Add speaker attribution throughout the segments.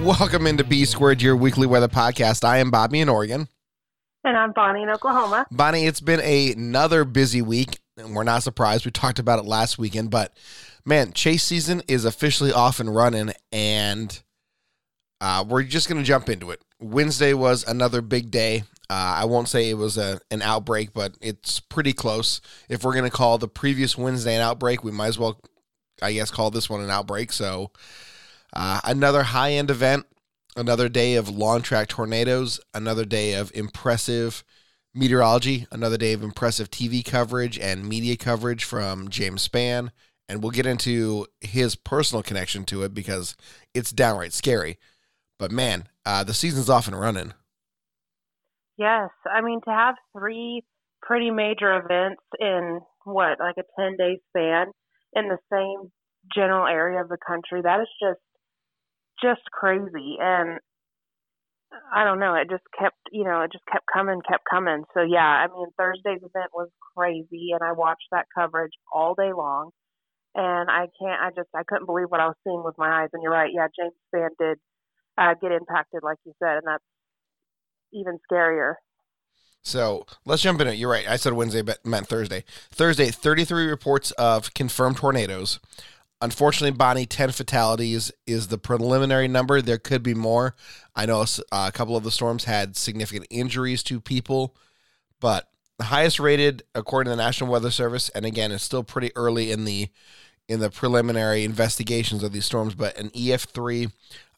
Speaker 1: Welcome into B Squared, your weekly weather podcast. I am Bobby in Oregon.
Speaker 2: And I'm Bonnie in Oklahoma.
Speaker 1: Bonnie, it's been a- another busy week, and we're not surprised. We talked about it last weekend, but man, chase season is officially off and running, and uh, we're just going to jump into it. Wednesday was another big day. Uh, I won't say it was a, an outbreak, but it's pretty close. If we're going to call the previous Wednesday an outbreak, we might as well, I guess, call this one an outbreak. So, uh, another high end event, another day of long track tornadoes, another day of impressive meteorology, another day of impressive TV coverage and media coverage from James Spann. And we'll get into his personal connection to it because it's downright scary. But man, uh, the season's off and running.
Speaker 2: Yes. I mean, to have three pretty major events in what, like a 10 day span in the same general area of the country, that is just, just crazy. And I don't know, it just kept, you know, it just kept coming, kept coming. So yeah, I mean, Thursday's event was crazy and I watched that coverage all day long. And I can't, I just, I couldn't believe what I was seeing with my eyes. And you're right. Yeah, James Spann did uh, get impacted, like you said, and that's even scarier.
Speaker 1: So let's jump in it. You're right. I said Wednesday, but meant Thursday. Thursday, 33 reports of confirmed tornadoes. Unfortunately, Bonnie, 10 fatalities is the preliminary number. There could be more. I know uh, a couple of the storms had significant injuries to people, but the highest rated, according to the National Weather Service, and again, it's still pretty early in the in the preliminary investigations of these storms, but an EF3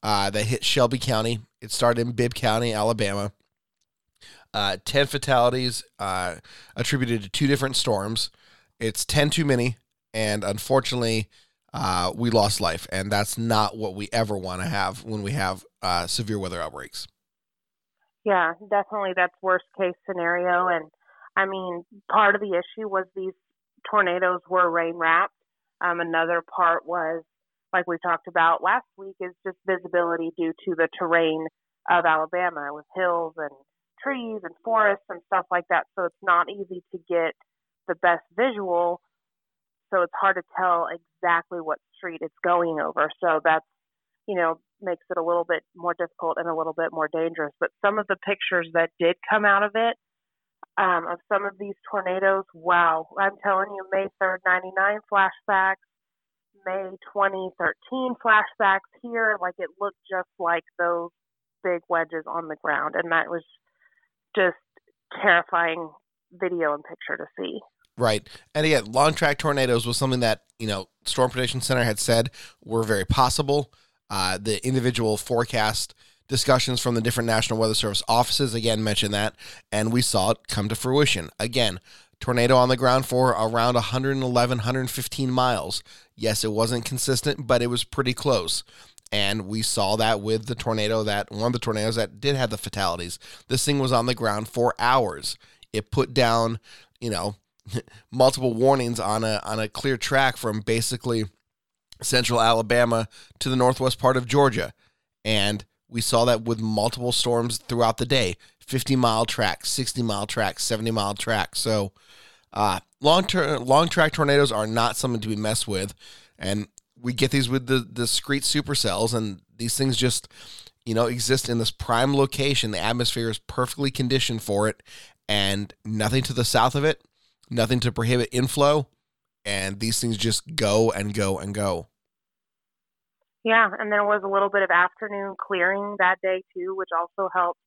Speaker 1: uh, that hit Shelby County. It started in Bibb County, Alabama. Uh, 10 fatalities uh, attributed to two different storms. It's 10 too many, and unfortunately, uh, we lost life. And that's not what we ever want to have when we have uh, severe weather outbreaks.
Speaker 2: Yeah, definitely that's worst case scenario. And I mean, part of the issue was these tornadoes were rain wrapped. Um, another part was, like we talked about last week, is just visibility due to the terrain of Alabama with hills and trees and forests and stuff like that. So it's not easy to get the best visual. So it's hard to tell exactly what street it's going over. So that's, you know, makes it a little bit more difficult and a little bit more dangerous. But some of the pictures that did come out of it, um, of some of these tornadoes, wow. I'm telling you, May 3rd, 99 flashbacks, May 2013 flashbacks here. Like it looked just like those big wedges on the ground. And that was just terrifying video and picture to see.
Speaker 1: Right. And again, long track tornadoes was something that, you know, Storm Prediction Center had said were very possible. Uh, the individual forecast discussions from the different National Weather Service offices again mentioned that, and we saw it come to fruition. Again, tornado on the ground for around 111, 115 miles. Yes, it wasn't consistent, but it was pretty close. And we saw that with the tornado that one of the tornadoes that did have the fatalities. This thing was on the ground for hours. It put down, you know, multiple warnings on a on a clear track from basically central Alabama to the northwest part of Georgia. And we saw that with multiple storms throughout the day 50 mile track, 60 mile track, 70 mile track. So, uh, long term, long track tornadoes are not something to be messed with. And we get these with the discrete supercells, and these things just, you know, exist in this prime location. The atmosphere is perfectly conditioned for it, and nothing to the south of it, nothing to prohibit inflow. And these things just go and go and go.
Speaker 2: Yeah, and there was a little bit of afternoon clearing that day too, which also helped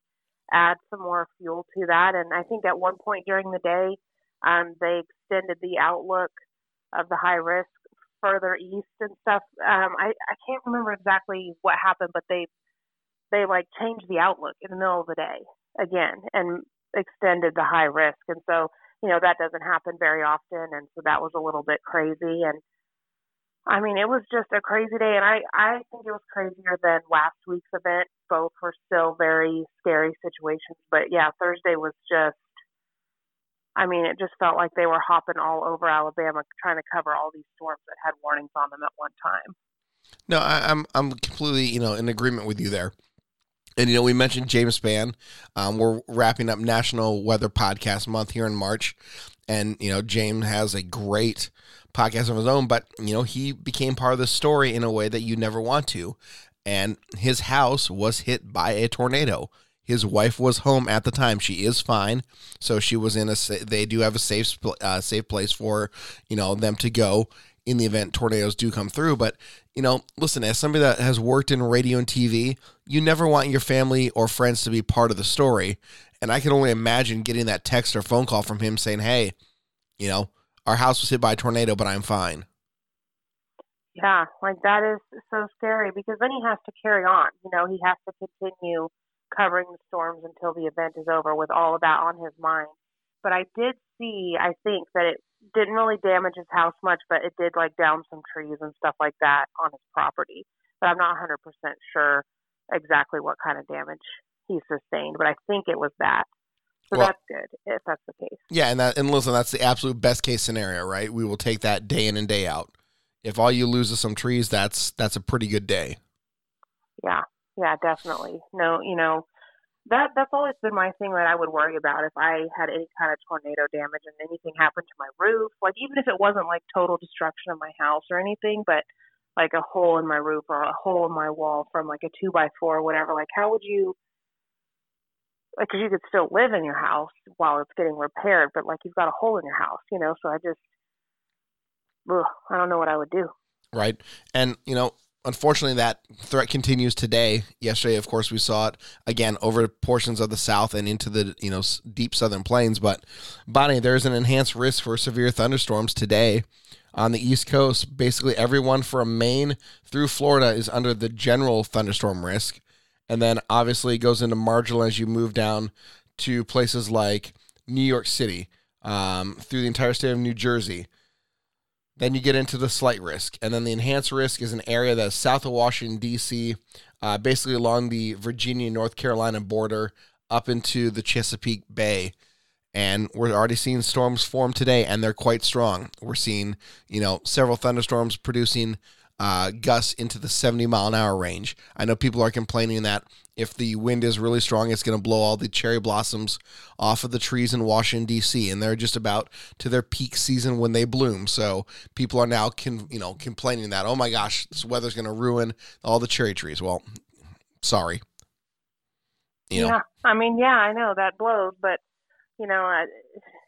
Speaker 2: add some more fuel to that. And I think at one point during the day, um, they extended the outlook of the high risk further east and stuff. Um, I I can't remember exactly what happened, but they they like changed the outlook in the middle of the day again and extended the high risk. And so you know that doesn't happen very often, and so that was a little bit crazy. And I mean, it was just a crazy day, and I I think it was crazier than last week's event both were still very scary situations. But yeah, Thursday was just. I mean, it just felt like they were hopping all over Alabama trying to cover all these storms that had warnings on them at one time.
Speaker 1: No, I, I'm I'm completely you know in agreement with you there. And you know, we mentioned James Spann. Um, we're wrapping up National Weather Podcast Month here in March, and you know, James has a great podcast of his own. But you know, he became part of the story in a way that you never want to. And his house was hit by a tornado. His wife was home at the time. She is fine, so she was in a. They do have a safe, uh, safe place for you know them to go in the event tornadoes do come through. But, you know, listen, as somebody that has worked in radio and TV, you never want your family or friends to be part of the story. And I can only imagine getting that text or phone call from him saying, hey, you know, our house was hit by a tornado, but I'm fine.
Speaker 2: Yeah, like that is so scary because then he has to carry on. You know, he has to continue covering the storms until the event is over with all of that on his mind. But I did see, I think, that it didn't really damage his house much, but it did like down some trees and stuff like that on his property. But I'm not 100% sure exactly what kind of damage he sustained, but I think it was that. So well, that's good if that's the case.
Speaker 1: Yeah, and that and listen, that's the absolute best case scenario, right? We will take that day in and day out. If all you lose is some trees, that's that's a pretty good day.
Speaker 2: Yeah, yeah, definitely. No, you know, that that's always been my thing that I would worry about if I had any kind of tornado damage and anything happened to my roof. Like even if it wasn't like total destruction of my house or anything, but like a hole in my roof or a hole in my wall from like a two by four or whatever. Like how would you? Like, cause you could still live in your house while it's getting repaired, but like you've got a hole in your house, you know. So I just, ugh, I don't know what I would do.
Speaker 1: Right, and you know, unfortunately, that threat continues today. Yesterday, of course, we saw it again over portions of the south and into the you know deep southern plains. But Bonnie, there's an enhanced risk for severe thunderstorms today on the East Coast. Basically, everyone from Maine through Florida is under the general thunderstorm risk, and then obviously it goes into marginal as you move down to places like New York City, um, through the entire state of New Jersey. Then you get into the slight risk. And then the enhanced risk is an area that's south of Washington, D.C., uh, basically along the Virginia North Carolina border up into the Chesapeake Bay. And we're already seeing storms form today, and they're quite strong. We're seeing, you know, several thunderstorms producing uh, gusts into the 70 mile an hour range. I know people are complaining that if the wind is really strong, it's going to blow all the cherry blossoms off of the trees in Washington D.C. and they're just about to their peak season when they bloom. So people are now, con- you know, complaining that oh my gosh, this weather's going to ruin all the cherry trees. Well, sorry.
Speaker 2: You know. Yeah, I mean, yeah, I know that blows, but you know, I,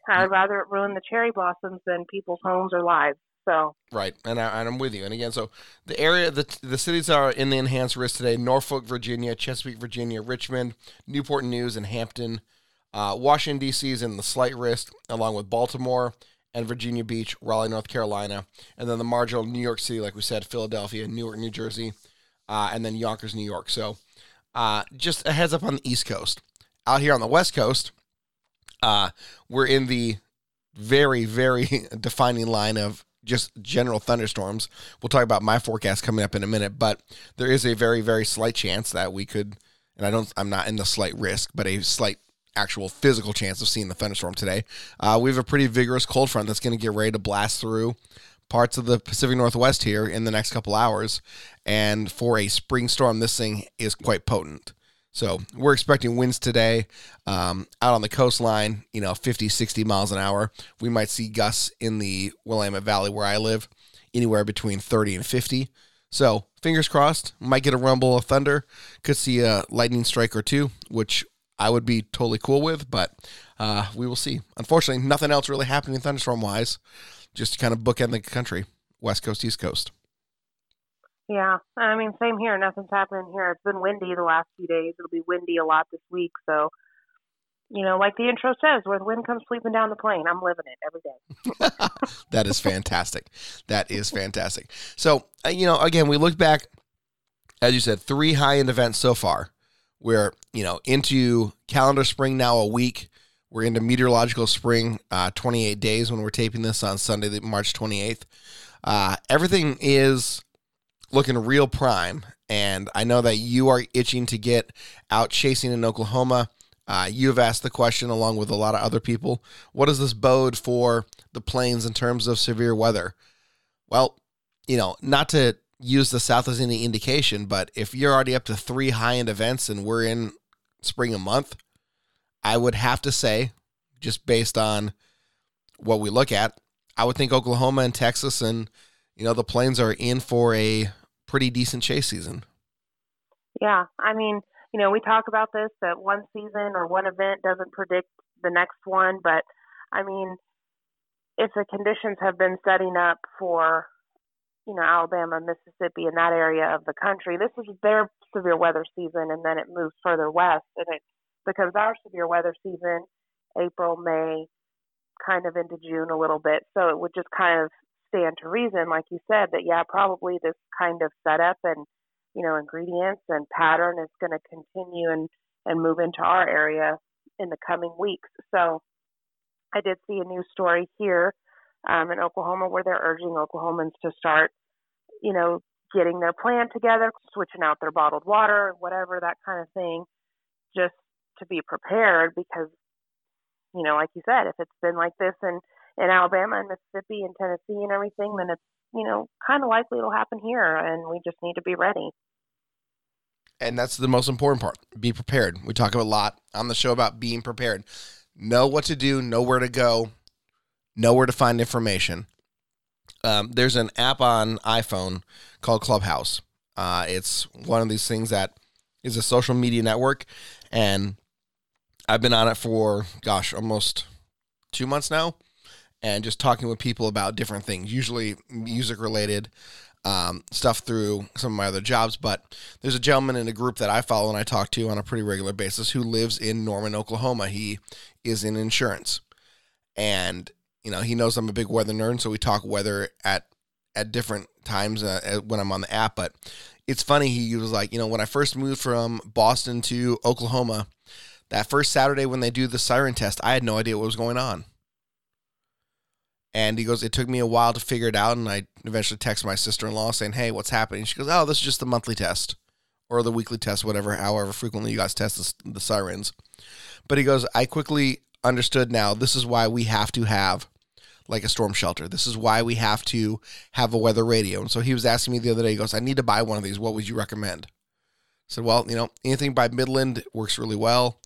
Speaker 2: I'd rather it ruin the cherry blossoms than people's homes or lives. So
Speaker 1: right, and, I, am with you. And again, so the area, the the cities are in the enhanced risk today: Norfolk, Virginia, Chesapeake, Virginia, Richmond, Newport News, and Hampton. Uh, Washington D.C. is in the slight risk, along with Baltimore and Virginia Beach, Raleigh, North Carolina, and then the marginal New York City, like we said, Philadelphia, Newark, New Jersey, uh, and then Yonkers, New York. So, uh, just a heads up on the East Coast. Out here on the West Coast, uh, we're in the very, very defining line of just general thunderstorms. We'll talk about my forecast coming up in a minute, but there is a very, very slight chance that we could, and I don't, I'm not in the slight risk, but a slight actual physical chance of seeing the thunderstorm today. Uh, we have a pretty vigorous cold front that's going to get ready to blast through parts of the Pacific Northwest here in the next couple hours. And for a spring storm, this thing is quite potent. So we're expecting winds today um, out on the coastline, you know, 50, 60 miles an hour. We might see gusts in the Willamette Valley where I live, anywhere between 30 and 50. So fingers crossed, might get a rumble of thunder, could see a lightning strike or two, which I would be totally cool with, but uh, we will see. Unfortunately, nothing else really happening thunderstorm wise, just to kind of bookend the country, West Coast, East Coast.
Speaker 2: Yeah, I mean, same here. Nothing's happening here. It's been windy the last few days. It'll be windy a lot this week. So, you know, like the intro says, where the wind comes sweeping down the plain, I'm living it every day.
Speaker 1: that is fantastic. That is fantastic. So, uh, you know, again, we look back, as you said, three high end events so far. We're, you know, into calendar spring now a week. We're into meteorological spring, uh, 28 days when we're taping this on Sunday, March 28th. Uh, everything is looking real prime. And I know that you are itching to get out chasing in Oklahoma. Uh, you have asked the question along with a lot of other people what does this bode for the plains in terms of severe weather? Well, you know, not to use the South as any indication, but if you're already up to three high end events and we're in spring a month, I would have to say, just based on what we look at, I would think Oklahoma and Texas and you know the Plains are in for a pretty decent chase season.
Speaker 2: Yeah, I mean, you know, we talk about this that one season or one event doesn't predict the next one, but I mean, if the conditions have been setting up for, you know, Alabama, Mississippi, and that area of the country, this is their severe weather season, and then it moves further west, and it becomes our severe weather season, April, May, kind of into June a little bit. So it would just kind of stand to reason, like you said, that yeah, probably this kind of setup and you know ingredients and pattern is going to continue and and move into our area in the coming weeks. So I did see a news story here um, in Oklahoma where they're urging Oklahomans to start, you know, getting their plan together, switching out their bottled water, whatever that kind of thing, just to be prepared because, you know, like you said, if it's been like this in in Alabama and Mississippi and Tennessee and everything, then it's you know kind of likely it'll happen here, and we just need to be ready.
Speaker 1: And that's the most important part. Be prepared. We talk a lot on the show about being prepared. Know what to do, know where to go, know where to find information. Um, there's an app on iPhone called Clubhouse. Uh, it's one of these things that is a social media network, and I've been on it for gosh, almost two months now and just talking with people about different things, usually music related um, stuff through some of my other jobs. But there's a gentleman in a group that I follow and I talk to on a pretty regular basis who lives in Norman, Oklahoma. He is in insurance, and you know he knows I'm a big weather nerd, so we talk weather at at different times uh, when I'm on the app. But it's funny. He was like, you know, when I first moved from Boston to Oklahoma, that first Saturday when they do the siren test, I had no idea what was going on. And he goes, It took me a while to figure it out. And I eventually text my sister in law saying, Hey, what's happening? She goes, Oh, this is just the monthly test or the weekly test, whatever, however frequently you guys test the, the sirens. But he goes, I quickly understood now this is why we have to have like a storm shelter. This is why we have to have a weather radio. And so he was asking me the other day, he goes, I need to buy one of these. What would you recommend? I said, Well, you know, anything by Midland works really well.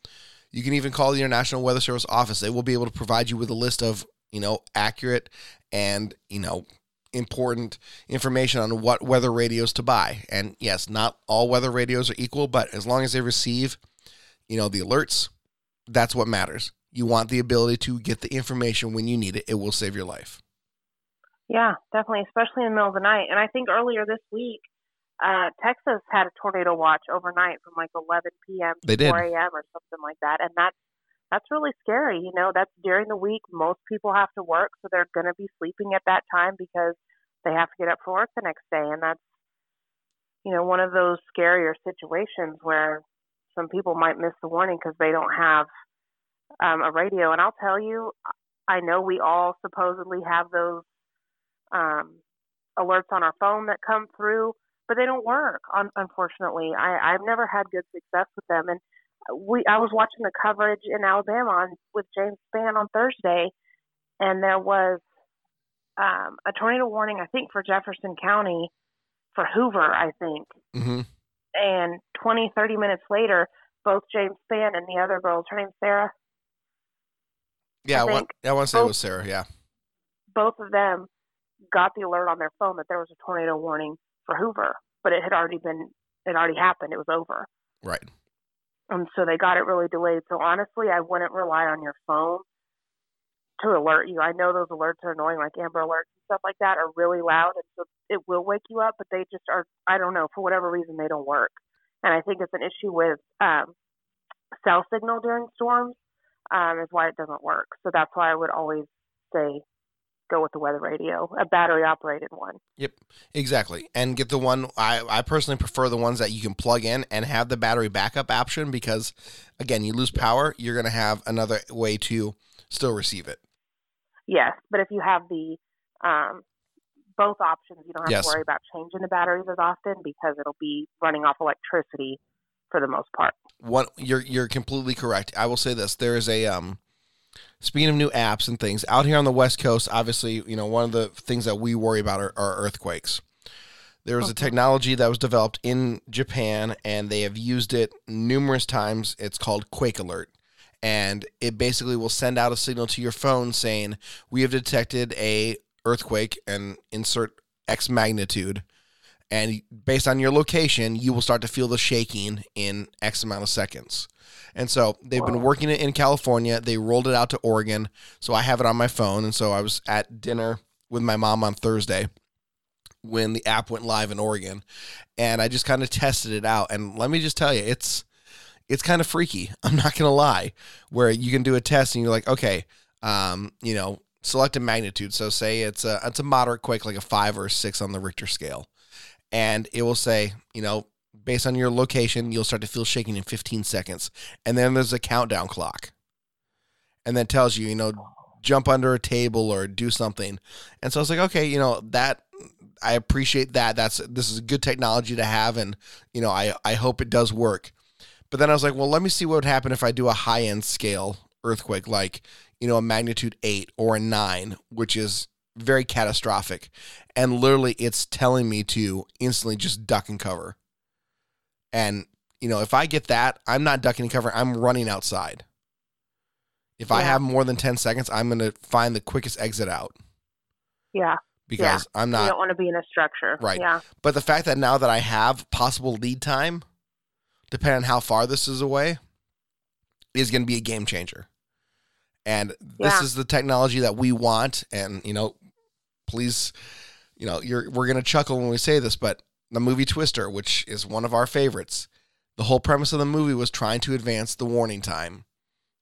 Speaker 1: You can even call the International Weather Service office. They will be able to provide you with a list of you know, accurate and, you know, important information on what weather radios to buy. And yes, not all weather radios are equal, but as long as they receive, you know, the alerts, that's what matters. You want the ability to get the information when you need it. It will save your life.
Speaker 2: Yeah, definitely, especially in the middle of the night. And I think earlier this week, uh, Texas had a tornado watch overnight from like 11 p.m. to
Speaker 1: they did.
Speaker 2: 4 a.m. or something like that. And that's that's really scary. You know, that's during the week. Most people have to work, so they're going to be sleeping at that time because they have to get up for work the next day. And that's, you know, one of those scarier situations where some people might miss the warning because they don't have um, a radio. And I'll tell you, I know we all supposedly have those um, alerts on our phone that come through, but they don't work. Un- unfortunately, I, I've never had good success with them. And we I was watching the coverage in Alabama on, with James Spann on Thursday, and there was um, a tornado warning, I think, for Jefferson County, for Hoover, I think.
Speaker 1: Mm-hmm.
Speaker 2: And 20, 30 minutes later, both James Spann and the other girl, her name's Sarah.
Speaker 1: Yeah, I, I want, I want to say both, it was Sarah. Yeah.
Speaker 2: Both of them got the alert on their phone that there was a tornado warning for Hoover, but it had already been, it already happened. It was over.
Speaker 1: Right.
Speaker 2: And so they got it really delayed. So honestly, I wouldn't rely on your phone to alert you. I know those alerts are annoying, like Amber Alerts and stuff like that are really loud, and so it will wake you up. But they just are. I don't know for whatever reason they don't work. And I think it's an issue with um, cell signal during storms um, is why it doesn't work. So that's why I would always say go with the weather radio, a battery operated one.
Speaker 1: Yep, exactly. And get the one I, I personally prefer the ones that you can plug in and have the battery backup option because again, you lose power, you're going to have another way to still receive it.
Speaker 2: Yes, but if you have the um, both options. You don't have
Speaker 1: Yes.
Speaker 2: to worry about changing the batteries as often because it'll be running off electricity for the most part.
Speaker 1: What you're you're completely correct. I will say this: there is a um. Speaking of new apps and things out here on the West Coast, obviously, you know one of the things that we worry about are, are earthquakes. There was a technology that was developed in Japan, and they have used it numerous times. It's called Quake Alert, and it basically will send out a signal to your phone saying, "We have detected a earthquake," and insert X magnitude. And based on your location, you will start to feel the shaking in X amount of seconds. And so they've been working it in California. They rolled it out to Oregon. So I have it on my phone. And so I was at dinner with my mom on Thursday when the app went live in Oregon. And I just kind of tested it out. And let me just tell you, it's it's kind of freaky. I'm not gonna lie. Where you can do a test and you're like, okay, um, you know, select a magnitude. So say it's a it's a moderate quake, like a five or a six on the Richter scale. And it will say, you know, based on your location, you'll start to feel shaking in 15 seconds. And then there's a countdown clock. And then tells you, you know, jump under a table or do something. And so I was like, okay, you know, that I appreciate that. That's this is a good technology to have and you know, I I hope it does work. But then I was like, well, let me see what would happen if I do a high-end scale earthquake like, you know, a magnitude 8 or a 9, which is very catastrophic. And literally it's telling me to instantly just duck and cover. And, you know, if I get that, I'm not ducking and covering, I'm running outside. If I have more than 10 seconds, I'm going to find the quickest exit out
Speaker 2: Yeah,
Speaker 1: because I'm
Speaker 2: you
Speaker 1: not.
Speaker 2: don't want to be in a structure.
Speaker 1: Right.
Speaker 2: Yeah.
Speaker 1: But the fact that now that I have possible lead time, depending on how far this is away, is going to be a game changer. And this
Speaker 2: Yeah.
Speaker 1: is the technology that we want. And you know, please, you know, you're we're going to chuckle when we say this, but the movie Twister, which is one of our favorites, the whole premise of the movie was trying to advance the warning time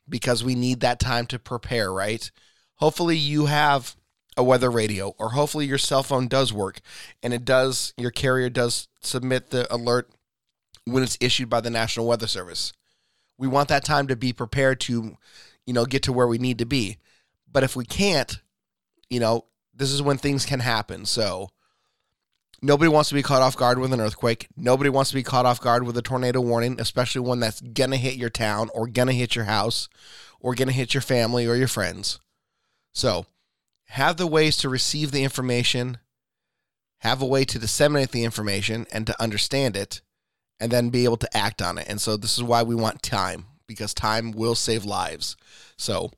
Speaker 1: because we need that time to prepare. Right? Hopefully, you have a weather radio, or hopefully your cell phone does work and it does your carrier does submit the alert when it's issued by the National Weather Service. We want that time to be prepared to, you know, get to where we need to be. But if we can't, you know, this is when things can happen. So nobody wants to be caught off guard with an earthquake. Nobody wants to be caught off guard with a tornado warning, especially one that's gonna hit your town or gonna hit your house or gonna hit your family or your friends. So have the ways to receive the information, have a way to disseminate the information and to understand it, and then be able to act on it. And so this is why we want time because time will save lives. So,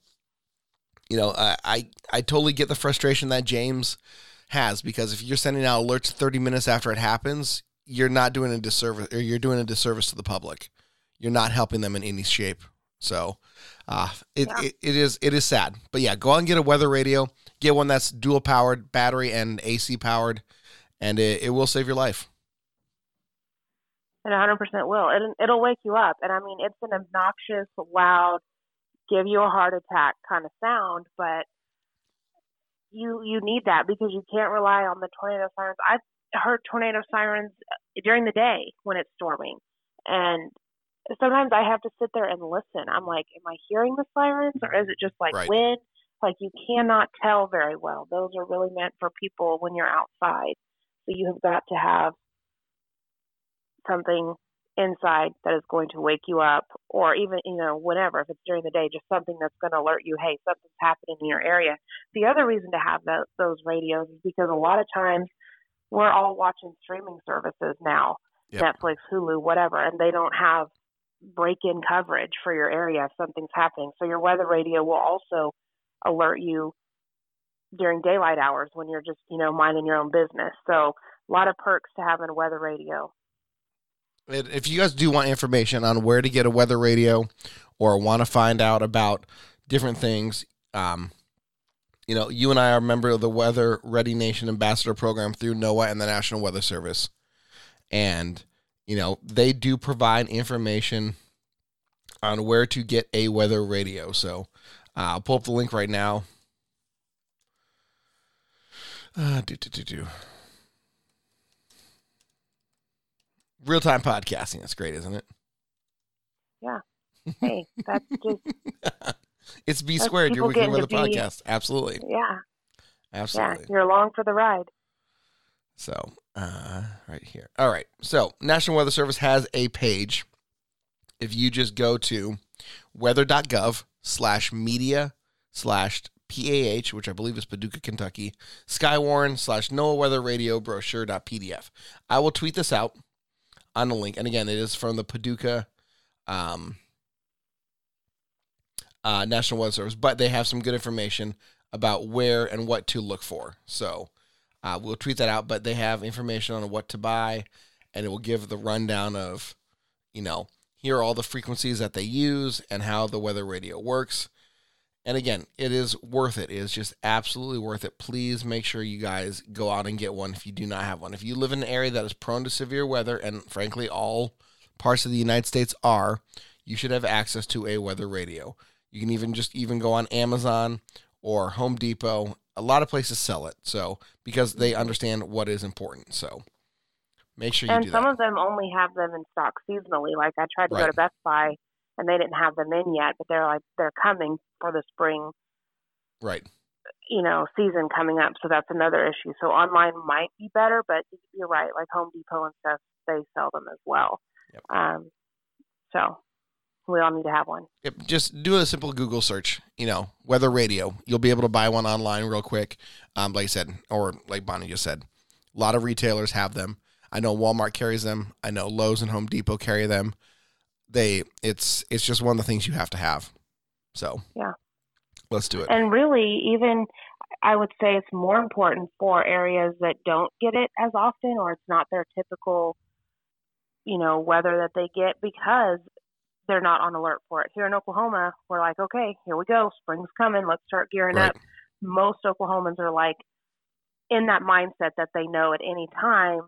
Speaker 1: you know, I I, I totally get the frustration that James has because if you're sending out alerts 30 minutes after it happens, you're not doing a disservice or you're doing a disservice to the public. You're not helping them in any shape. So, uh, it,
Speaker 2: Yeah.
Speaker 1: it, it is it is sad, but yeah, go out and get a weather radio. Get one that's dual powered, battery and AC powered, and it, it will save your life.
Speaker 2: It 100% will. It, it'll wake you up. And I mean, it's an obnoxious, loud, give you a heart attack kind of sound, but you you need that because you can't rely on the tornado sirens. I've heard tornado sirens during the day when it's storming, and sometimes I have to sit there and listen. I'm like, am I hearing the sirens or is it just like
Speaker 1: Right.
Speaker 2: wind? Like you cannot tell very well. Those are really meant for people when you're outside. So you have got to have something inside that is going to wake you up or even you know whenever if it's during the day just something that's going to alert you hey something's happening in your area. The other reason to have those, those radios is because a lot of times we're all watching streaming services now
Speaker 1: Yep.
Speaker 2: netflix hulu whatever and they don't have break-in coverage for your area if something's happening. So your weather radio will also alert you during daylight hours when you're just you know minding your own business. So a lot of perks to having a weather radio
Speaker 1: if you guys do want information on where to get a weather radio or want to find out about different things, um, you know, you and I are a member of the Weather Ready Nation Ambassador Program through NOAA and the National Weather Service. And, you know, they do provide information on where to get a weather radio. So uh, I'll pull up the link right now. Uh, do, do, do, do. Real time podcasting. That's great, isn't it? Yeah.
Speaker 2: Hey that's just
Speaker 1: It's B squared, your
Speaker 2: people
Speaker 1: weekly
Speaker 2: getting
Speaker 1: weather
Speaker 2: to be-
Speaker 1: podcast. Absolutely.
Speaker 2: yeah yeah
Speaker 1: Absolutely.
Speaker 2: you're along for the ride
Speaker 1: So, uh, right here. All right. So, National Weather Service has a page. If you just go to weather.gov slash media slash PAH, which I believe is Paducah, Kentucky, Skywarn slash NOAA Weather Radio brochure.pdf. I will tweet this out on the link. And again, it is from the Paducah um, uh, National Weather Service, but they have some good information about where and what to look for. So uh, we'll tweet that out, but they have information on what to buy, and it will give the rundown of, you know, here are all the frequencies that they use and how the weather radio works. And again, it is worth it. It is just absolutely worth it. Please make sure you guys go out and get one if you do not have one. If you live in an area that is prone to severe weather, and frankly, all parts of the United States are, you should have access to a weather radio. You can even just even go on Amazon or Home Depot. A lot of places sell it. So because they understand what is important. So make sure you
Speaker 2: and
Speaker 1: do
Speaker 2: some
Speaker 1: that.
Speaker 2: of them only have them in stock seasonally. Like I tried to go to Best Buy and they didn't have them in yet, but they're like they're coming for the spring,
Speaker 1: right.
Speaker 2: you know, season coming up. So that's another issue. So online might be better, but you're right. Like Home Depot and stuff, they sell them as well.
Speaker 1: Yep.
Speaker 2: Um, so we all need to have one.
Speaker 1: Yep, just do a simple Google search, you know, weather radio. You'll be able to buy one online real quick. Um, like I said, or like Bonnie just said, a lot of retailers have them. I know Walmart carries them. I know Lowe's and Home Depot carry them. They, it's, it's just one of the things you have to have. So
Speaker 2: Yeah.
Speaker 1: let's do it.
Speaker 2: And really, even I would say it's more important for areas that don't get it as often or it's not their typical, you know, weather that they get because they're not on alert for it. Here in Oklahoma, we're like, okay, here we go. Spring's coming. Let's start gearing
Speaker 1: Right.
Speaker 2: up. Most Oklahomans are like in that mindset that they know at any time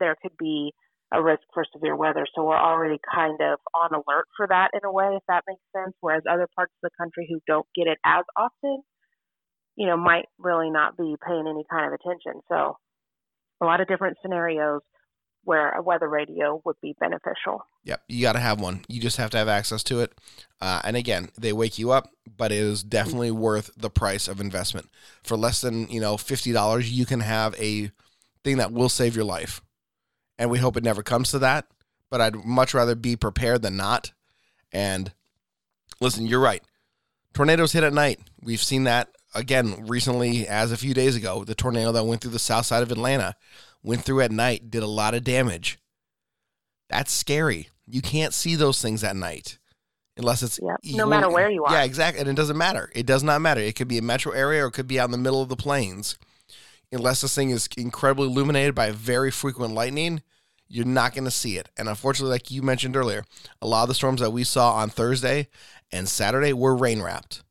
Speaker 2: there could be a risk for severe weather. So we're already kind of on alert for that in a way, if that makes sense. Whereas other parts of the country who don't get it as often, you know, might really not be paying any kind of attention. So a lot of different scenarios where a weather radio would be beneficial.
Speaker 1: Yep, you got to have one. You just have to have access to it. Uh, and again, they wake you up, but it is definitely worth the price of investment. For less than you know fifty dollars, you can have a thing that will save your life. And we hope it never comes to that. But I'd much rather be prepared than not. And listen, you're right. Tornadoes hit at night. We've seen that again recently, as a few days ago. The tornado that went through the south side of Atlanta went through at night, did a lot of damage. That's scary. You can't see those things at night unless it's you
Speaker 2: No matter where you are.
Speaker 1: Yeah, exactly. And it doesn't matter. It does not matter. It could be a metro area or it could be out in the middle of the plains. Unless this thing is incredibly illuminated by very frequent lightning, you're not going to see it. And unfortunately, like you mentioned earlier, a lot of the storms that we saw on Thursday and Saturday were rain wrapped,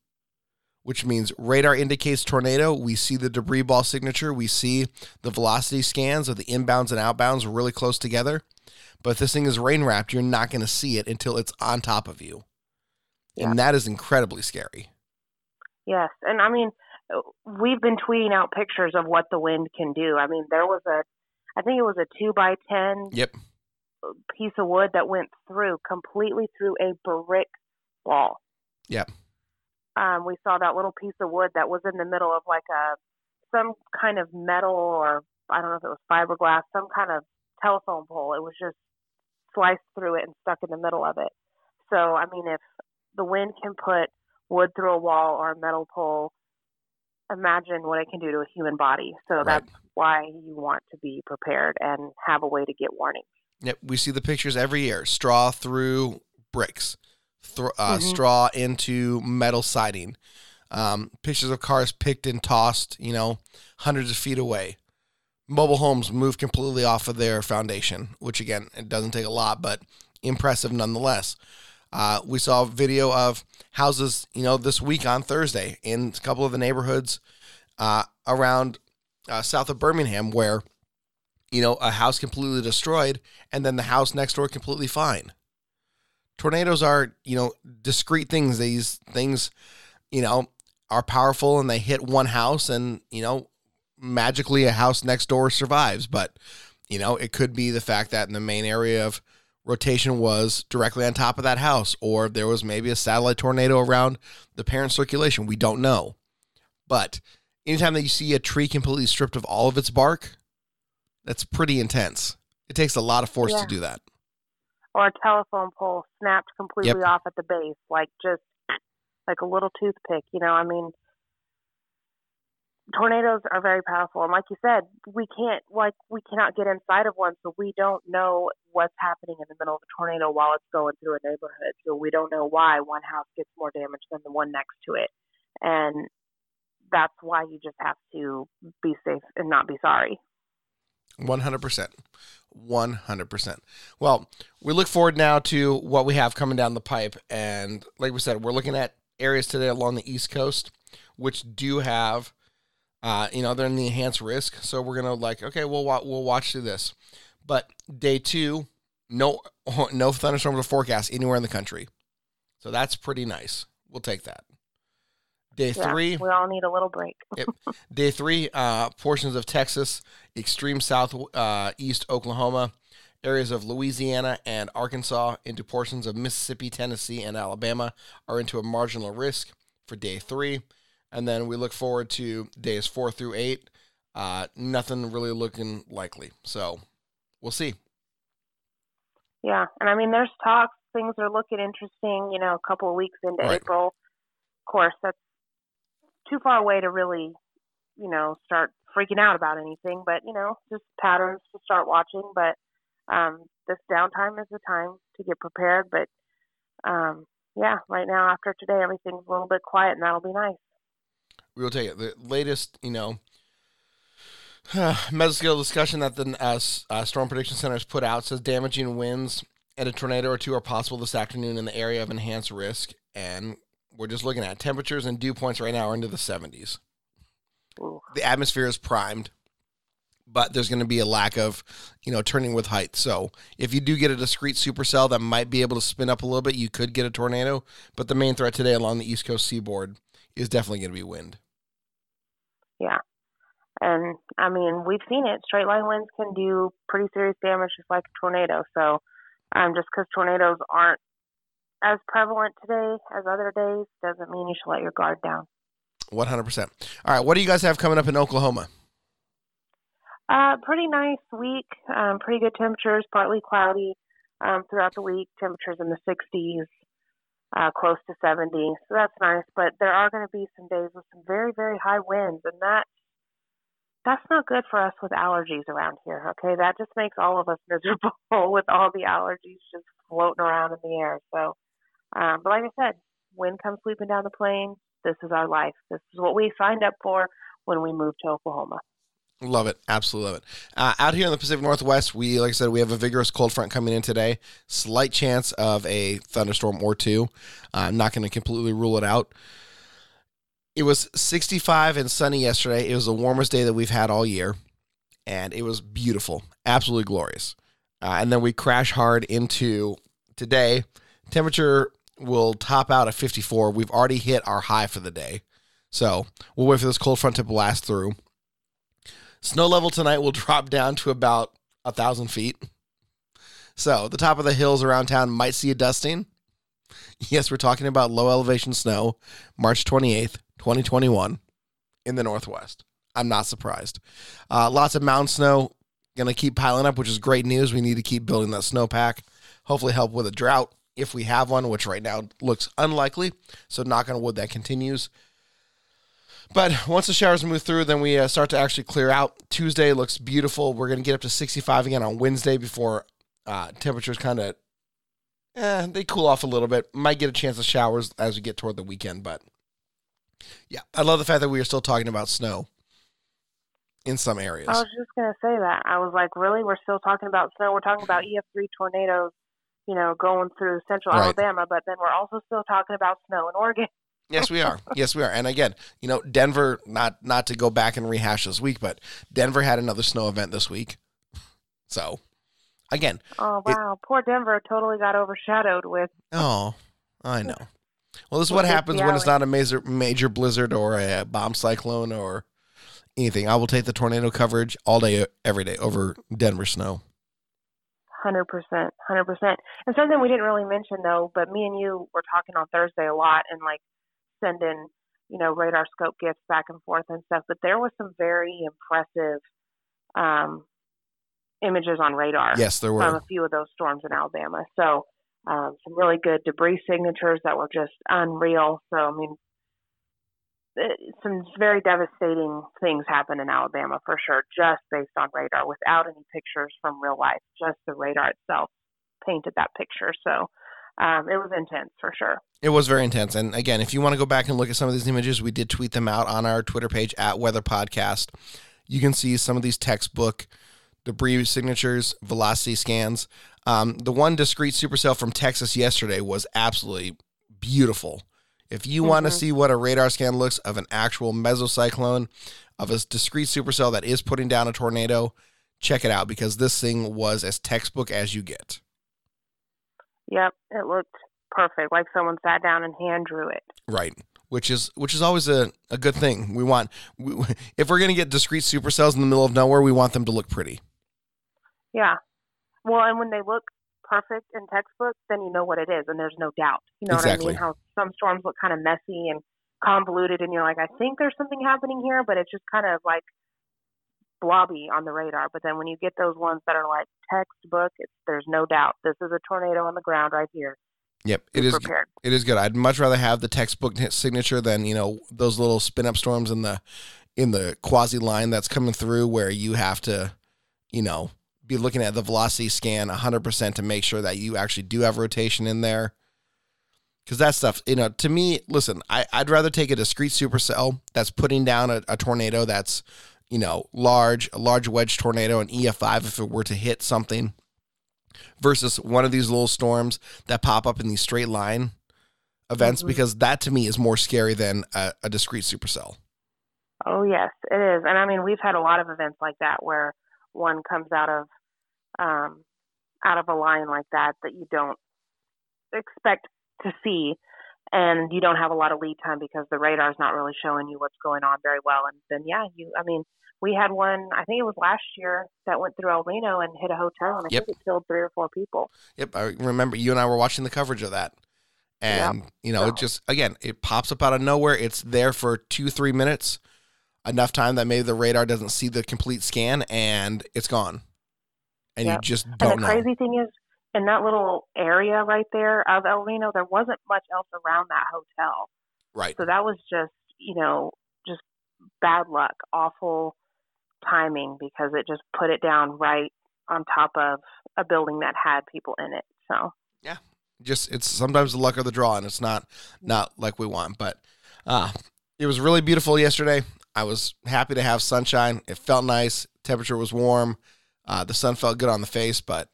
Speaker 1: which means radar indicates tornado. We see the debris ball signature. We see the velocity scans of the inbounds and outbounds really close together. But if this thing is rain wrapped, you're not going to see it until it's on top of you.
Speaker 2: Yeah.
Speaker 1: And that is incredibly scary.
Speaker 2: Yes, and I mean, we've been tweeting out pictures of what the wind can do. I mean, there was a, I think it was a two by ten
Speaker 1: Yep.
Speaker 2: piece of wood that went through completely through a brick wall.
Speaker 1: Yep.
Speaker 2: Um, we saw that little piece of wood that was in the middle of like a some kind of metal or I don't know if it was fiberglass, some kind of telephone pole. It was just sliced through it and stuck in the middle of it. So I mean, if the wind can put wood through a wall or a metal pole, imagine what it can do to a human body. So
Speaker 1: Right.
Speaker 2: that's why you want to be prepared and have a way to get warning.
Speaker 1: Yep, we see the pictures every year. Straw through bricks, thro- uh,
Speaker 2: Mhm.
Speaker 1: straw into metal siding. Um, pictures of cars picked and tossed, you know, hundreds of feet away. Mobile homes moved completely off of their foundation, which again, it doesn't take a lot, but impressive nonetheless. Uh, we saw a video of houses, you know, this week on Thursday in a couple of the neighborhoods uh, around uh, south of Birmingham where you know, a house completely destroyed and then the house next door completely fine. Tornadoes are, you know, discrete things. These things, you know, are powerful and they hit one house and, you know, magically a house next door survives. But, you know, it could be the fact that in the main area of rotation was directly on top of that house or there was maybe a satellite tornado around the parent circulation. We don't know. But anytime that you see a tree completely stripped of all of its bark, That's pretty intense. It takes a lot of force
Speaker 2: Yeah.
Speaker 1: to do that.
Speaker 2: Or a telephone pole snapped completely
Speaker 1: Yep.
Speaker 2: off at the base, like just like a little toothpick. You know, I mean, tornadoes are very powerful, and like you said, we can't like we cannot get inside of one, so we don't know what's happening in the middle of a tornado while it's going through a neighborhood. So we don't know why one house gets more damage than the one next to it, and that's why you just have to be safe and not be sorry.
Speaker 1: One hundred percent. One hundred percent. Well, we look forward now to what we have coming down the pipe, and like we said, we're looking at areas today along the East Coast, which do have, uh, you know, they're in the enhanced risk. So we're gonna like, okay, we'll we'll watch through this. But day two, no no thunderstorms or forecast anywhere in the country, so that's pretty nice. We'll take that. Day
Speaker 2: Yeah,
Speaker 1: three,
Speaker 2: we all need a little break.
Speaker 1: Day three, uh, portions of Texas, extreme south uh, east Oklahoma, areas of Louisiana and Arkansas, into portions of Mississippi, Tennessee, and Alabama are into a marginal risk for day three. And then we look forward to days four through eight. Uh, nothing really looking likely. So we'll see.
Speaker 2: Yeah, and I mean, there's talks. Things are looking interesting. You know, a couple of weeks into
Speaker 1: Right.
Speaker 2: April. Of course, that's too far away to really, you know, start freaking out about anything. But you know, just patterns to start watching. But um, this downtime is the time to get prepared. But um, yeah, right now after today, everything's a little bit quiet, and that'll be nice.
Speaker 1: We will take it. The latest, you know, mesoscale discussion that the uh, uh, Storm Prediction Center has put out says damaging winds and a tornado or two are possible this afternoon in the area of enhanced risk. And we're just looking at temperatures and dew points right now are into the 70s.
Speaker 2: Ooh.
Speaker 1: The atmosphere is primed, but there's going to be a lack of, you know, turning with height. So if you do get a discrete supercell that might be able to spin up a little bit, you could get a tornado. But the main threat today along the East Coast seaboard is definitely going to be wind.
Speaker 2: Yeah. And I mean, we've seen it. Straight line winds can do pretty serious damage just like a tornado. So, um, just because tornadoes aren't as prevalent today as other days doesn't mean you should let your guard down.
Speaker 1: One hundred percent. All right, what do you guys have coming up in Oklahoma?
Speaker 2: Uh, pretty nice week. Um, pretty good temperatures, partly cloudy um, throughout the week. Temperatures in the 60s, uh, close to 70. So that's nice. But there are going to be some days with some very, very high winds, and that that's not good for us with allergies around here. Okay, that just makes all of us miserable with all the allergies just floating around in the air. So, um, but like I said, wind comes sweeping down the plain. This is our life. This is what we signed up for when we moved to Oklahoma.
Speaker 1: Love it, absolutely love it. Uh, out here in the Pacific Northwest, we like I said, we have a vigorous cold front coming in today. Slight chance of a thunderstorm or two. Uh, I'm not going to completely rule it out. It was 65 and sunny yesterday. It was the warmest day that we've had all year, and it was beautiful, absolutely glorious. Uh, and then we crash hard into today. Temperature will top out at 54. We've already hit our high for the day, so we'll wait for this cold front to blast through. Snow level tonight will drop down to about a thousand feet. So the top of the hills around town might see a dusting. Yes, we're talking about low elevation snow, March 28th, 2021, in the Northwest. I'm not surprised. Uh, lots of mountain snow going to keep piling up, which is great news. We need to keep building that snowpack. Hopefully, help with a drought if we have one, which right now looks unlikely. So, knock on wood, that continues. But once the showers move through, then we uh, start to actually clear out. Tuesday looks beautiful. We're going to get up to 65 again on Wednesday before uh, temperatures kind of eh, they cool off a little bit. Might get a chance of showers as we get toward the weekend, but yeah, I love the fact that we are still talking about snow in some areas.
Speaker 2: I was just going to say that. I was like, really? We're still talking about snow. We're talking about EF3 tornadoes, you know, going through central
Speaker 1: Right.
Speaker 2: Alabama, but then we're also still talking about snow in Oregon.
Speaker 1: Yes, we are. Yes, we are. And again, you know, Denver. Not not to go back and rehash this week, but Denver had another snow event this week. So, again,
Speaker 2: Oh,
Speaker 1: It-
Speaker 2: wow. Poor Denver totally got overshadowed with.
Speaker 1: oh, I know. Well, this is what happens when it's not a major major blizzard or a bomb cyclone or anything. I will take the tornado coverage all day, every day over Denver snow.
Speaker 2: Hundred percent, hundred percent. And something we didn't really mention though, but me and you were talking on Thursday a lot and like sending, you know, RadarScope gifts back and forth and stuff. But there was some very impressive um, images on radar
Speaker 1: Yes, there were
Speaker 2: from
Speaker 1: were.
Speaker 2: a few of those storms in Alabama. So um, some really good debris signatures that were just unreal. So I mean, it, some very devastating things happened in Alabama for sure, just based on radar, without any pictures from real life. Just the radar itself painted that picture. So um, it was intense for sure.
Speaker 1: It was very intense. And again, if you want to go back and look at some of these images, we did tweet them out on our Twitter page at Weather Podcast. You can see some of these textbook debris signatures, velocity scans. Um, the one discrete supercell from Texas yesterday was absolutely beautiful. If you want to
Speaker 2: Mhm.
Speaker 1: see what a radar scan looks of an actual mesocyclone, of a discrete supercell that is putting down a tornado, check it out because this thing was as textbook as you get.
Speaker 2: Yep, it looked perfect, like someone sat down and hand drew it.
Speaker 1: Right. Which is which is always a, a good thing. We want we, if we're gonna get discrete supercells in the middle of nowhere, we want them to look pretty.
Speaker 2: Yeah. Well, and when they look perfect in textbook, then you know what it is, and there's no doubt. You know what I
Speaker 1: Exactly.
Speaker 2: mean? How some storms look kind of messy and convoluted, and you're like, I think there's something happening here, but it's just kind of like blobby on the radar. But then when you get those ones that are like textbook, it's, there's no doubt this is a tornado on the ground right here.
Speaker 1: Yep,
Speaker 2: Be
Speaker 1: it is.
Speaker 2: prepared.
Speaker 1: It is good. I'd much rather have the textbook signature than you know those little spin up storms in the in the quasi line that's coming through where you have to, you know, be looking at the velocity scan 100% to make sure that you actually do have rotation in there. Because that stuff, you know, to me, listen, I, I'd rather take a discrete supercell that's putting down a, a tornado that's, you know, large, a large wedge tornado, an EF5 if it were to hit something, versus one of these little storms that pop up in these straight line events,
Speaker 2: Mhm.
Speaker 1: because that to me is more scary than a, a discrete supercell.
Speaker 2: Oh yes, it is. And I mean, we've had a lot of events like that where one comes out of um, out of a line like that that you don't expect to see, and you don't have a lot of lead time because the radar's not really showing you what's going on very well. And then yeah, you. I mean, we had one. I think it was last year that went through El Reno and hit a hotel, and I
Speaker 1: Yep.
Speaker 2: think it killed three or four people.
Speaker 1: Yep, I remember you and I were watching the coverage of that. And, you know, it just, again, it pops up out of nowhere. It's there for two, three minutes, enough time that maybe the radar doesn't see the complete scan and it's gone. And you just don't know.
Speaker 2: the
Speaker 1: know.
Speaker 2: crazy thing is, in that little area right there of El Reno, there wasn't much else around that hotel.
Speaker 1: Right.
Speaker 2: So that was just, you know, just bad luck, awful timing because it just put it down right on top of a building that had people in it. So, yeah,
Speaker 1: Just, it's sometimes the luck of the draw and it's not, not like we want. But uh, it was really beautiful yesterday. I was happy to have sunshine. It felt nice. Temperature was warm. Uh, the sun felt good on the face, but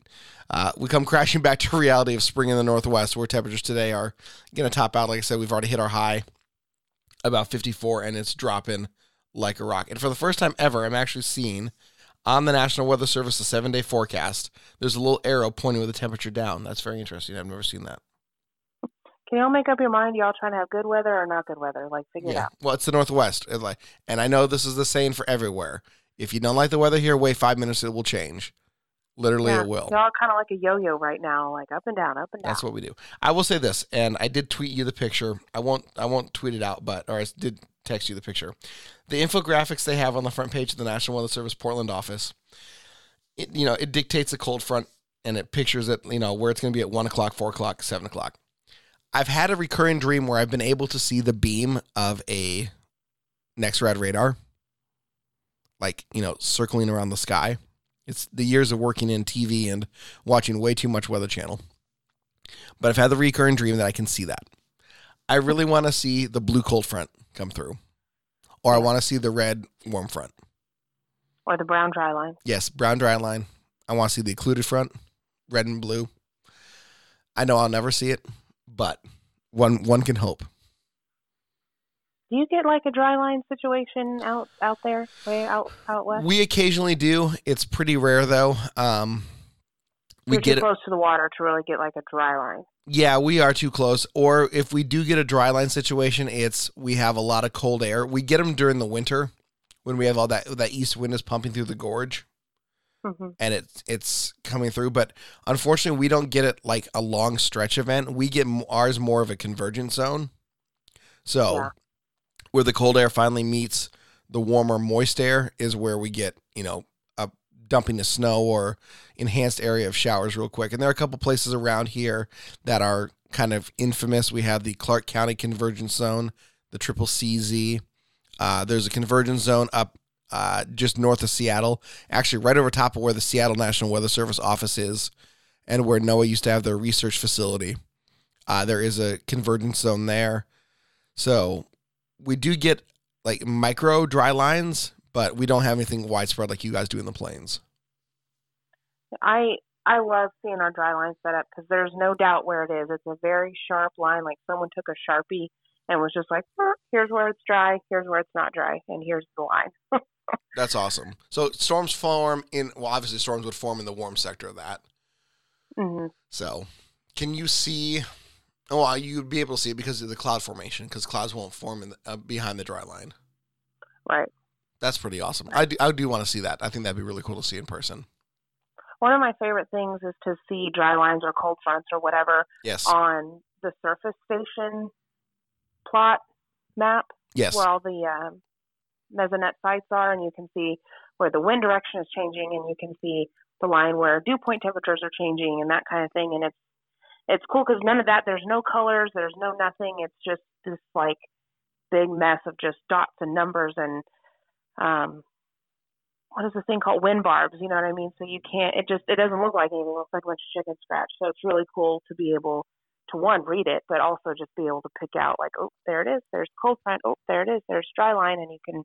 Speaker 1: uh, we come crashing back to reality of spring in the northwest, where temperatures today are going to top out. Like I said, we've already hit our high about 54, and it's dropping like a rock. And for the first time ever, I'm actually seeing on the National Weather Service a seven day forecast. There's a little arrow pointing with the temperature down. That's very interesting. I've never seen that.
Speaker 2: can y'all make up your mind? Y'all trying to have good weather or not good weather? Like, figure it out.
Speaker 1: Well, it's the Northwest. And I know this is the same for everywhere. If you don't like the weather here, wait five minutes, it will change. Literally,
Speaker 2: Yeah.
Speaker 1: it will.
Speaker 2: Y'all kind of like a yo-yo right now, like up and down, up and down.
Speaker 1: That's what we do. I will say this, and I did tweet you the picture. I won't. I won't tweet it out, but or I did text you the picture. The infographics they have on the front page of the National Weather Service Portland office. It you know it dictates a cold front and it pictures it you know where it's going to be at one o'clock, four o'clock, seven o'clock. I've had a recurring dream where I've been able to see the beam of a NEXRAD radar, like you know circling around the sky. It's the years of working in TV and watching way too much Weather Channel but I've had the recurring dream that I can see that. I really want to see the blue cold front come through, or I want to see the red warm front.
Speaker 2: Or the brown dry line.
Speaker 1: Yes, brown dry line. I want to see the occluded front, red and blue. I know I'll never see it, but one one can hope.
Speaker 2: Do you get like a dry line situation out out there, way out out west?
Speaker 1: We occasionally do. It's pretty rare though. Um, we
Speaker 2: You're
Speaker 1: get
Speaker 2: too close to the water to really get like a dry line.
Speaker 1: Yeah, we are too close. Or if we do get a dry line situation, it's we have a lot of cold air. We get them during the winter when we have all that that east wind is pumping through the gorge
Speaker 2: hmm
Speaker 1: and it's it's coming through. But unfortunately, we don't get it like a long stretch event. We get ours more of a convergence zone. So
Speaker 2: Yeah.
Speaker 1: where the cold air finally meets the warmer moist air is where we get you know dumping the snow or enhanced area of showers real quick. And there are a couple places around here that are kind of infamous. We have the Clark County Convergence Zone, the Triple CZ. Uh, there's a convergence zone up uh, just north of Seattle, actually right over top of where the Seattle National Weather Service office is, and where NOAA used to have their research facility. Uh, there is a convergence zone there, so we do get like micro dry lines, but we don't have anything widespread like you guys do in the plains.
Speaker 2: I I love seeing our dry line set up because there's no doubt where it is. It's a very sharp line, like someone took a sharpie and was just like, "Eh, "Here's where it's dry, here's where it's not dry, and here's the line."
Speaker 1: That's awesome. So storms form in well, obviously storms would form in the warm sector of that.
Speaker 2: hmm
Speaker 1: So, can you see? Oh, well, you'd be able to see it because of the cloud formation, because clouds won't form in the, uh, behind the dry line.
Speaker 2: Right.
Speaker 1: That's pretty awesome. I do, I do want to see that. I think that'd be really cool to see in person.
Speaker 2: One of my favorite things is to see dry lines or cold fronts or whatever
Speaker 1: Yes.
Speaker 2: on the surface station plot map
Speaker 1: yes.
Speaker 2: where all the um, mesonet sites are, and you can see where the wind direction is changing, and you can see the line where dew point temperatures are changing, and that kind of thing. And it's it's cool because none of that. There's no colors. There's no nothing. It's just this like big mess of just dots and numbers and um what is the thing called? Wind barbs you know what i mean? So you can't it just it doesn't look like anything. It looks like a bunch of chicken scratch. So it's really cool to be able to one read it but also just be able to pick out like oh there it is. There's cold front. Oh there it is. There's dry line and you can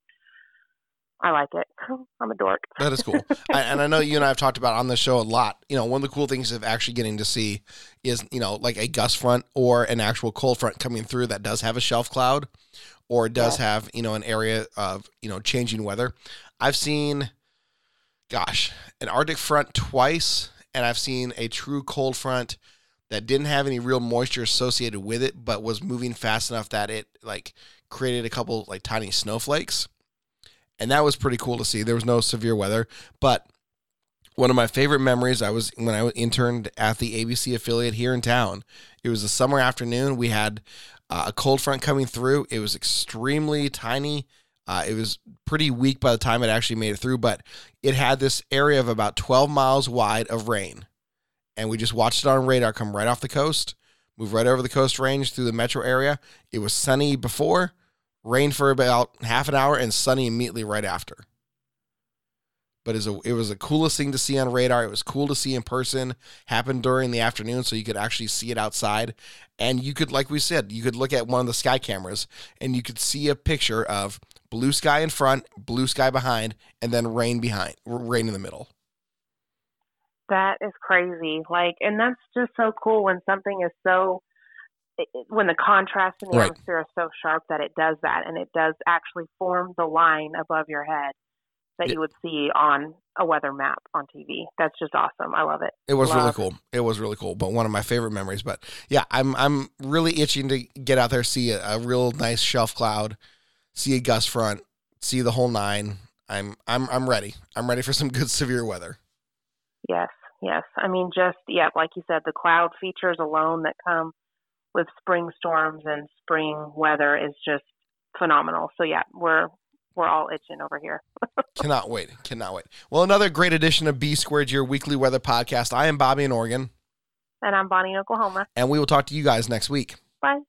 Speaker 2: i like it i'm a dork
Speaker 1: That is cool. I, and I know you and I have talked about on the show a lot. You know, one of the cool things of actually getting to see is, you know, like a gust front or an actual cold front coming through that does have a shelf cloud or does have, you know, an area of, you know, changing weather. I've seen, gosh, an Arctic front twice, and I've seen a true cold front that didn't have any real moisture associated with it, but was moving fast enough that it like created a couple like tiny snowflakes and that was pretty cool to see. There was no severe weather, but one of my favorite memories I was when I interned at the ABC affiliate here in town. It was a summer afternoon. We had uh, a cold front coming through. It was extremely tiny. Uh, it was pretty weak by the time it actually made it through, but it had this area of about 12 miles wide of rain. And we just watched it on radar come right off the coast, move right over the coast range through the metro area. It was sunny before, rained for about half an hour, and sunny immediately right after. But it was the coolest thing to see on radar. It was cool to see in person. Happened during the afternoon, so you could actually see it outside. And you could, like we said, you could look at one of the sky cameras and you could see a picture of blue sky in front, blue sky behind, and then rain behind, rain in the middle.
Speaker 2: that is crazy like and that's just so cool when something is so it- when the contrast in the
Speaker 1: Right.
Speaker 2: atmosphere is so sharp that it does that and it does actually form the line above your head that
Speaker 1: Yeah.
Speaker 2: you would see on a weather map on TV. That's just awesome. I love it.
Speaker 1: It was really cool. It was really cool. But one of my favorite memories. But yeah, I'm I'm really itching to get out there, see a, a real nice shelf cloud, see a gust front, see the whole nine. I'm I'm I'm ready. I'm ready for some good severe weather.
Speaker 2: Yes, yes. I mean, just yeah, like you said, the cloud features alone that come with spring storms and spring weather is just phenomenal. So yeah, we're we're all itching over here.
Speaker 1: Cannot wait. Cannot wait. Well, another great edition of B Squared, your weekly weather podcast. I am Bobby in Oregon,
Speaker 2: And I'm Bonnie in Oklahoma.
Speaker 1: and we will talk to you guys next week.
Speaker 2: Bye.